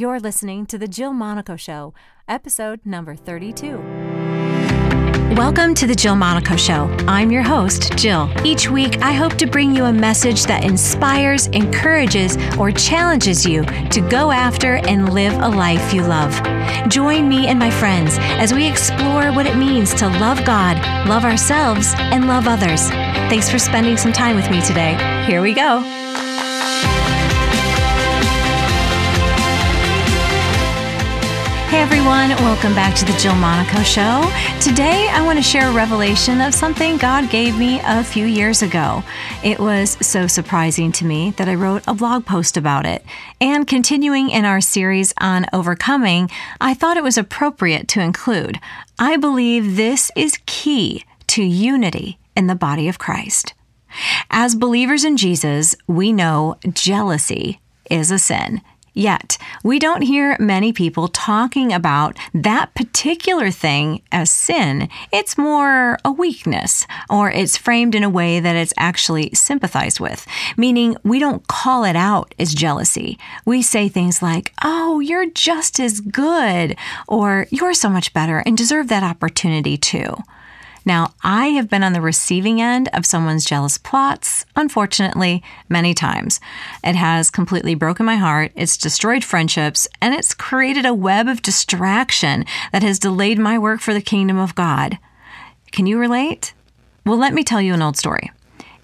You're listening to The Jill Monaco Show, episode number 32. Welcome to The Jill Monaco Show. I'm your host, Jill. Each week, I hope to bring you a message that inspires, encourages, or challenges you to go after and live a life you love. Join me and my friends as we explore what it means to love God, love ourselves, and love others. Thanks for spending some time with me today. Here we go. Hey everyone, welcome back to the Jill Monaco Show. Today I want to share a revelation of something God gave me a few years ago. It was so surprising to me that I wrote a blog post about it. And continuing in our series on overcoming, I thought it was appropriate to include. I believe this is key to unity in the body of Christ. As believers in Jesus, we know jealousy is a sin. Yet, we don't hear many people talking about that particular thing as sin. It's more a weakness, or it's framed in a way that it's actually sympathized with, meaning we don't call it out as jealousy. We say things like, Oh, you're just as good, or You're so much better and deserve that opportunity too. Now, I have been on the receiving end of someone's jealous plots, unfortunately, many times. It has completely broken my heart, it's destroyed friendships, and it's created a web of distraction that has delayed my work for the kingdom of God. Can you relate? Well, let me tell you an old story.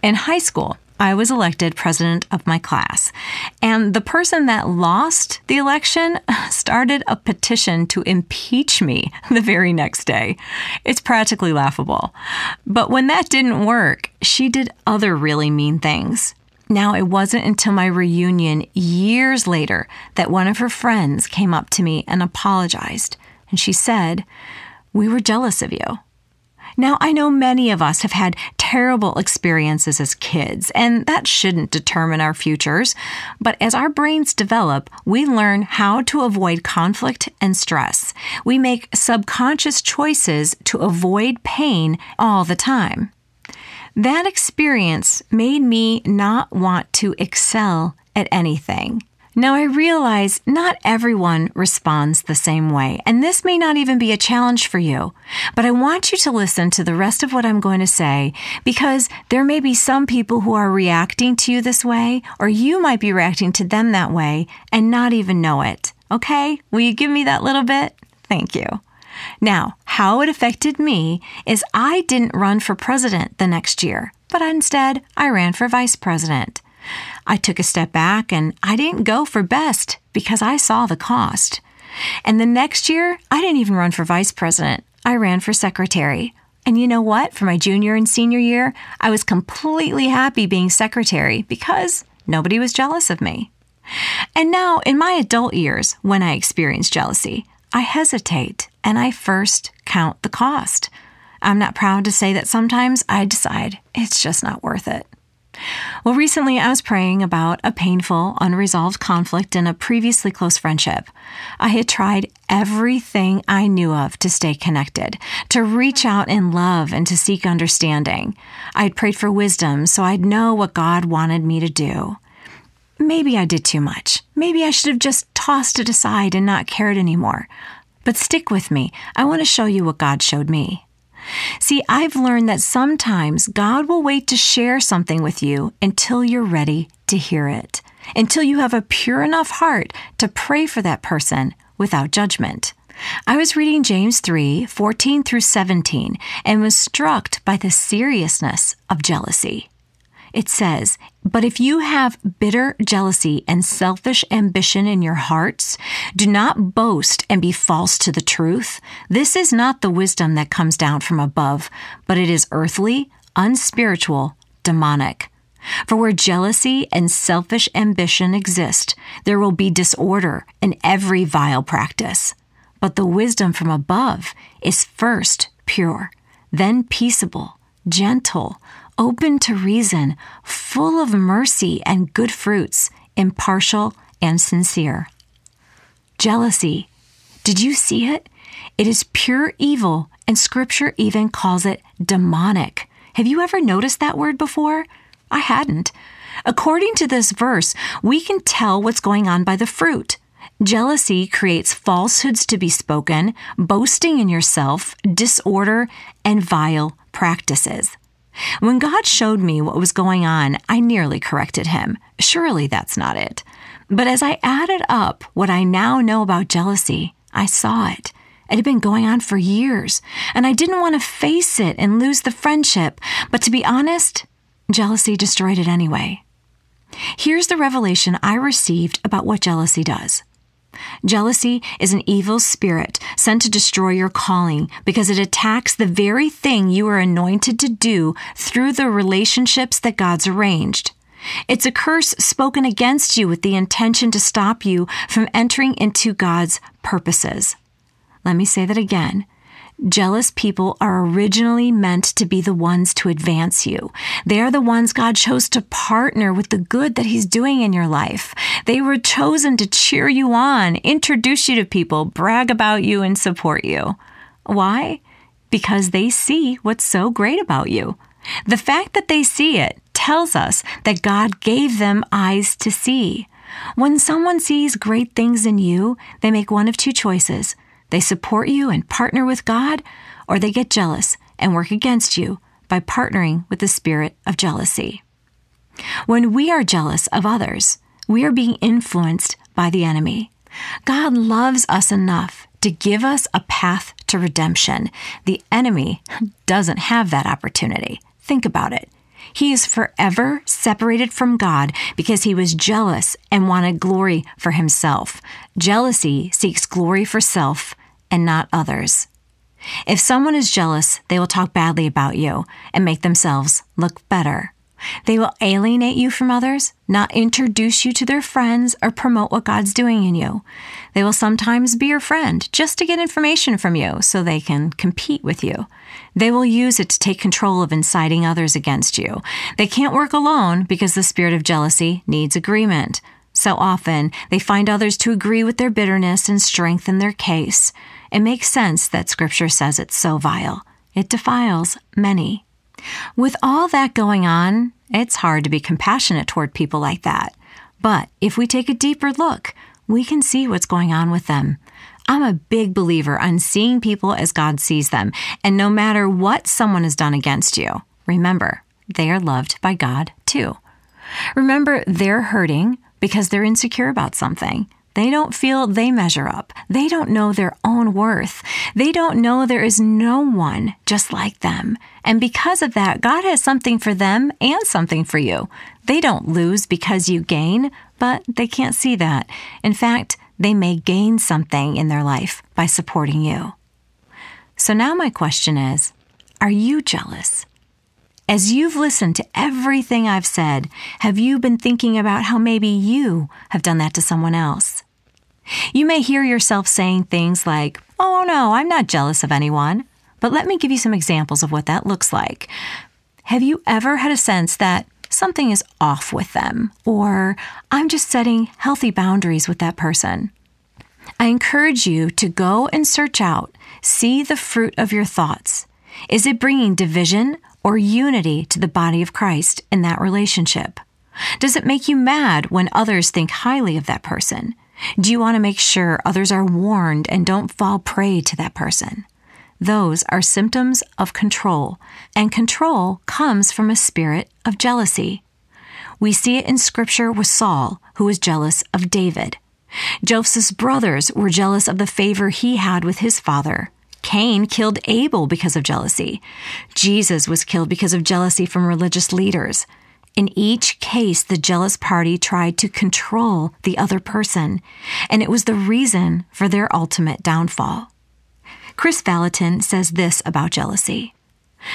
In high school, I was elected president of my class. And the person that lost the election started a petition to impeach me the very next day. It's practically laughable. But when that didn't work, she did other really mean things. Now, it wasn't until my reunion years later that one of her friends came up to me and apologized. And she said, We were jealous of you. Now, I know many of us have had terrible experiences as kids, and that shouldn't determine our futures. But as our brains develop, we learn how to avoid conflict and stress. We make subconscious choices to avoid pain all the time. That experience made me not want to excel at anything. Now, I realize not everyone responds the same way, and this may not even be a challenge for you. But I want you to listen to the rest of what I'm going to say because there may be some people who are reacting to you this way, or you might be reacting to them that way and not even know it. Okay? Will you give me that little bit? Thank you. Now, how it affected me is I didn't run for president the next year, but instead I ran for vice president. I took a step back and I didn't go for best because I saw the cost. And the next year, I didn't even run for vice president. I ran for secretary. And you know what? For my junior and senior year, I was completely happy being secretary because nobody was jealous of me. And now, in my adult years, when I experience jealousy, I hesitate and I first count the cost. I'm not proud to say that sometimes I decide it's just not worth it. Well, recently I was praying about a painful, unresolved conflict in a previously close friendship. I had tried everything I knew of to stay connected, to reach out in love and to seek understanding. I had prayed for wisdom so I'd know what God wanted me to do. Maybe I did too much. Maybe I should have just tossed it aside and not cared anymore. But stick with me. I want to show you what God showed me. See, I've learned that sometimes God will wait to share something with you until you're ready to hear it, until you have a pure enough heart to pray for that person without judgment. I was reading James 3 14 through 17 and was struck by the seriousness of jealousy. It says, But if you have bitter jealousy and selfish ambition in your hearts, do not boast and be false to the truth. This is not the wisdom that comes down from above, but it is earthly, unspiritual, demonic. For where jealousy and selfish ambition exist, there will be disorder and every vile practice. But the wisdom from above is first pure, then peaceable, gentle open to reason, full of mercy and good fruits, impartial and sincere. Jealousy. Did you see it? It is pure evil, and Scripture even calls it demonic. Have you ever noticed that word before? I hadn't. According to this verse, we can tell what's going on by the fruit. Jealousy creates falsehoods to be spoken, boasting in yourself, disorder, and vile practices. When God showed me what was going on, I nearly corrected him. Surely that's not it. But as I added up what I now know about jealousy, I saw it. It had been going on for years, and I didn't want to face it and lose the friendship. But to be honest, jealousy destroyed it anyway. Here's the revelation I received about what jealousy does. Jealousy is an evil spirit sent to destroy your calling because it attacks the very thing you are anointed to do through the relationships that God's arranged. It's a curse spoken against you with the intention to stop you from entering into God's purposes. Let me say that again. Jealous people are originally meant to be the ones to advance you. They are the ones God chose to partner with the good that He's doing in your life. They were chosen to cheer you on, introduce you to people, brag about you, and support you. Why? Because they see what's so great about you. The fact that they see it tells us that God gave them eyes to see. When someone sees great things in you, they make one of two choices they support you and partner with God, or they get jealous and work against you by partnering with the spirit of jealousy. When we are jealous of others, we are being influenced by the enemy. God loves us enough to give us a path to redemption. The enemy doesn't have that opportunity. Think about it. He is forever separated from God because he was jealous and wanted glory for himself. Jealousy seeks glory for self and not others. If someone is jealous, they will talk badly about you and make themselves look better. They will alienate you from others, not introduce you to their friends, or promote what God's doing in you. They will sometimes be your friend just to get information from you so they can compete with you. They will use it to take control of inciting others against you. They can't work alone because the spirit of jealousy needs agreement. So often, they find others to agree with their bitterness and strengthen their case. It makes sense that Scripture says it's so vile. It defiles many. With all that going on, it's hard to be compassionate toward people like that. But if we take a deeper look, we can see what's going on with them. I'm a big believer on seeing people as God sees them, and no matter what someone has done against you, remember, they are loved by God too. Remember, they're hurting because they're insecure about something. They don't feel they measure up. They don't know their own worth. They don't know there is no one just like them. And because of that, God has something for them and something for you. They don't lose because you gain, but they can't see that. In fact, they may gain something in their life by supporting you. So now my question is Are you jealous? As you've listened to everything I've said, have you been thinking about how maybe you have done that to someone else? You may hear yourself saying things like, Oh no, I'm not jealous of anyone. But let me give you some examples of what that looks like. Have you ever had a sense that something is off with them, or I'm just setting healthy boundaries with that person? I encourage you to go and search out, see the fruit of your thoughts. Is it bringing division or unity to the body of Christ in that relationship? Does it make you mad when others think highly of that person? Do you want to make sure others are warned and don't fall prey to that person? Those are symptoms of control, and control comes from a spirit of jealousy. We see it in scripture with Saul, who was jealous of David. Joseph's brothers were jealous of the favor he had with his father. Cain killed Abel because of jealousy. Jesus was killed because of jealousy from religious leaders. In each case, the jealous party tried to control the other person, and it was the reason for their ultimate downfall. Kris Vallotton says this about jealousy.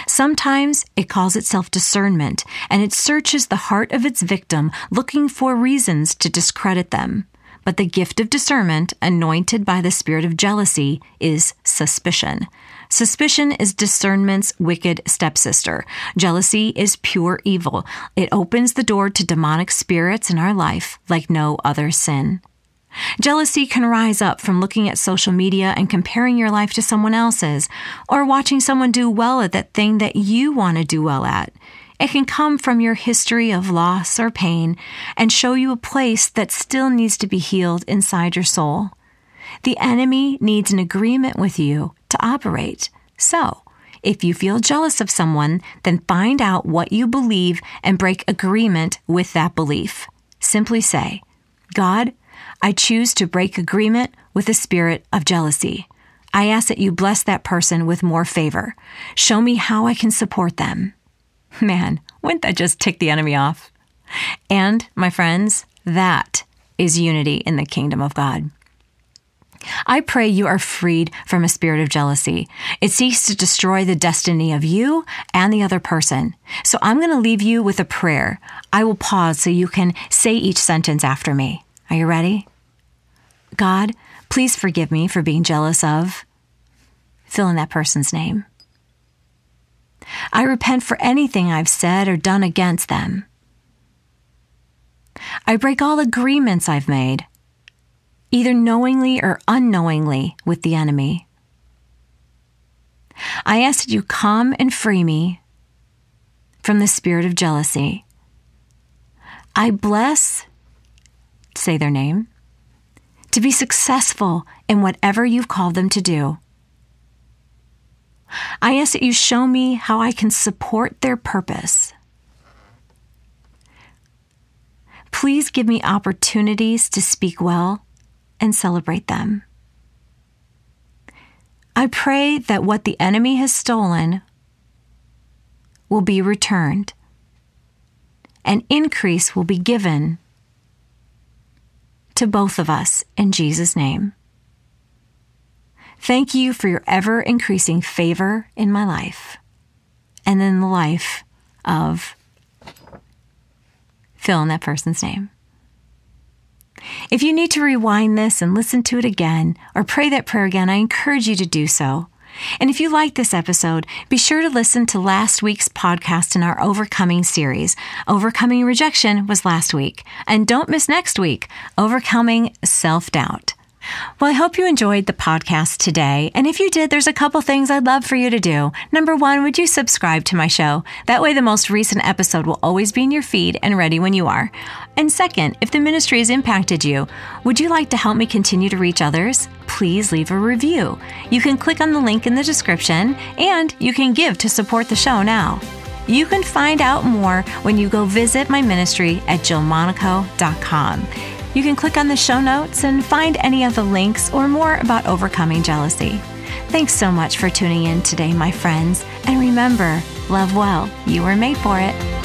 Sometimes it calls itself discernment, and it searches the heart of its victim looking for reasons to discredit them. But the gift of discernment, anointed by the spirit of jealousy, is suspicion. Suspicion is discernment's wicked stepsister. Jealousy is pure evil. It opens the door to demonic spirits in our life like no other sin. Jealousy can rise up from looking at social media and comparing your life to someone else's, or watching someone do well at that thing that you want to do well at. It can come from your history of loss or pain and show you a place that still needs to be healed inside your soul. The enemy needs an agreement with you to operate. So, if you feel jealous of someone, then find out what you believe and break agreement with that belief. Simply say, God, I choose to break agreement with the spirit of jealousy. I ask that you bless that person with more favor. Show me how I can support them. Man, wouldn't that just tick the enemy off? And, my friends, that is unity in the kingdom of God. I pray you are freed from a spirit of jealousy. It seeks to destroy the destiny of you and the other person. So I'm going to leave you with a prayer. I will pause so you can say each sentence after me. Are you ready? God, please forgive me for being jealous of. Fill in that person's name. I repent for anything I've said or done against them. I break all agreements I've made either knowingly or unknowingly, with the enemy. I ask that you come and free me from the spirit of jealousy. I bless, say their name, to be successful in whatever you've called them to do. I ask that you show me how I can support their purpose. Please give me opportunities to speak well and celebrate them. I pray that what the enemy has stolen will be returned, and increase will be given to both of us in Jesus' name. Thank you for your ever increasing favor in my life and in the life of fill in that person's name. If you need to rewind this and listen to it again or pray that prayer again, I encourage you to do so. And if you like this episode, be sure to listen to last week's podcast in our Overcoming series. Overcoming rejection was last week. And don't miss next week, Overcoming Self Doubt. Well, I hope you enjoyed the podcast today. And if you did, there's a couple things I'd love for you to do. Number one, would you subscribe to my show? That way, the most recent episode will always be in your feed and ready when you are. And second, if the ministry has impacted you, would you like to help me continue to reach others? Please leave a review. You can click on the link in the description and you can give to support the show now. You can find out more when you go visit my ministry at jillmonaco.com. You can click on the show notes and find any of the links or more about overcoming jealousy. Thanks so much for tuning in today, my friends. And remember, love well. You were made for it.